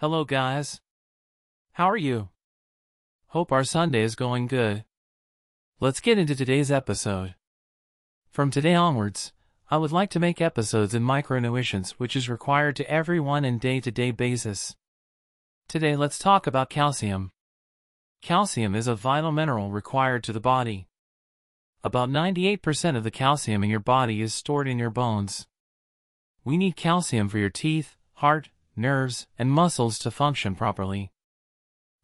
Hello guys. How are you? Hope our Sunday is going good. Let's get into today's episode. From today onwards, I would like to make episodes in micronutrients which is required to everyone in day-to-day basis. Today let's talk about calcium. Calcium is a vital mineral required to the body. About 98% of the calcium in your body is stored in your bones. We need calcium for your teeth, heart, nerves, and muscles to function properly.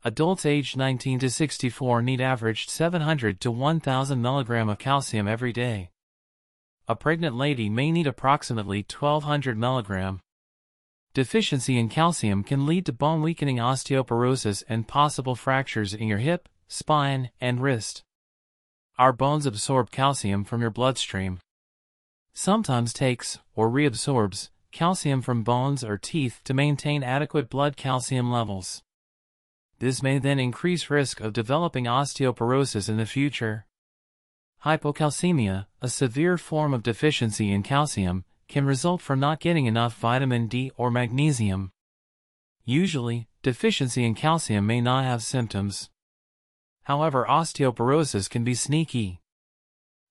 Adults aged 19 to 64 need averaged 700 to 1000 mg of calcium every day. A pregnant lady may need approximately 1200 mg. Deficiency in calcium can lead to bone weakening osteoporosis and possible fractures in your hip, spine, and wrist. Our bones absorb calcium from your bloodstream. Sometimes takes, or reabsorbs, calcium from bones or teeth to maintain adequate blood calcium levels. This may then increase risk of developing osteoporosis in the future. Hypocalcemia, a severe form of deficiency in calcium, can result from not getting enough vitamin D or magnesium. Usually, deficiency in calcium may not have symptoms. However, osteoporosis can be sneaky.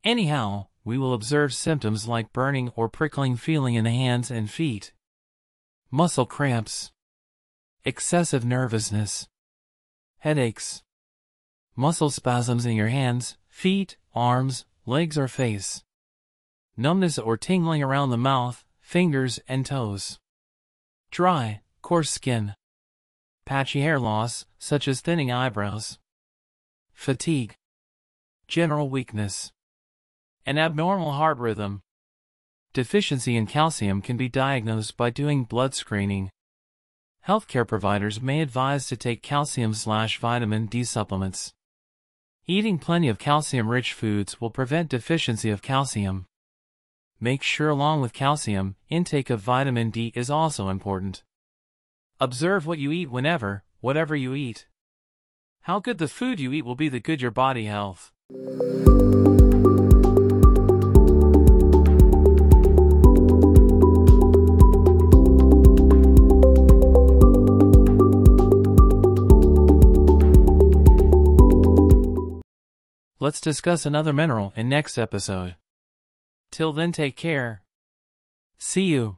Anyhow, we will observe symptoms like burning or prickling feeling in the hands and feet, muscle cramps, excessive nervousness, headaches, muscle spasms in your hands, feet, arms, legs or face, numbness or tingling around the mouth, fingers and toes, dry, coarse skin, patchy hair loss, such as thinning eyebrows, fatigue, general weakness, an abnormal heart rhythm. Deficiency in calcium can be diagnosed by doing blood screening. Healthcare providers may advise to take calcium slash vitamin D supplements. Eating plenty of calcium-rich foods will prevent deficiency of calcium. Make sure along with calcium, intake of vitamin D is also important. Observe what you eat whenever, whatever you eat. How good the food you eat will be the good your body health. Let's discuss another mineral in next episode. Till then take care. See you.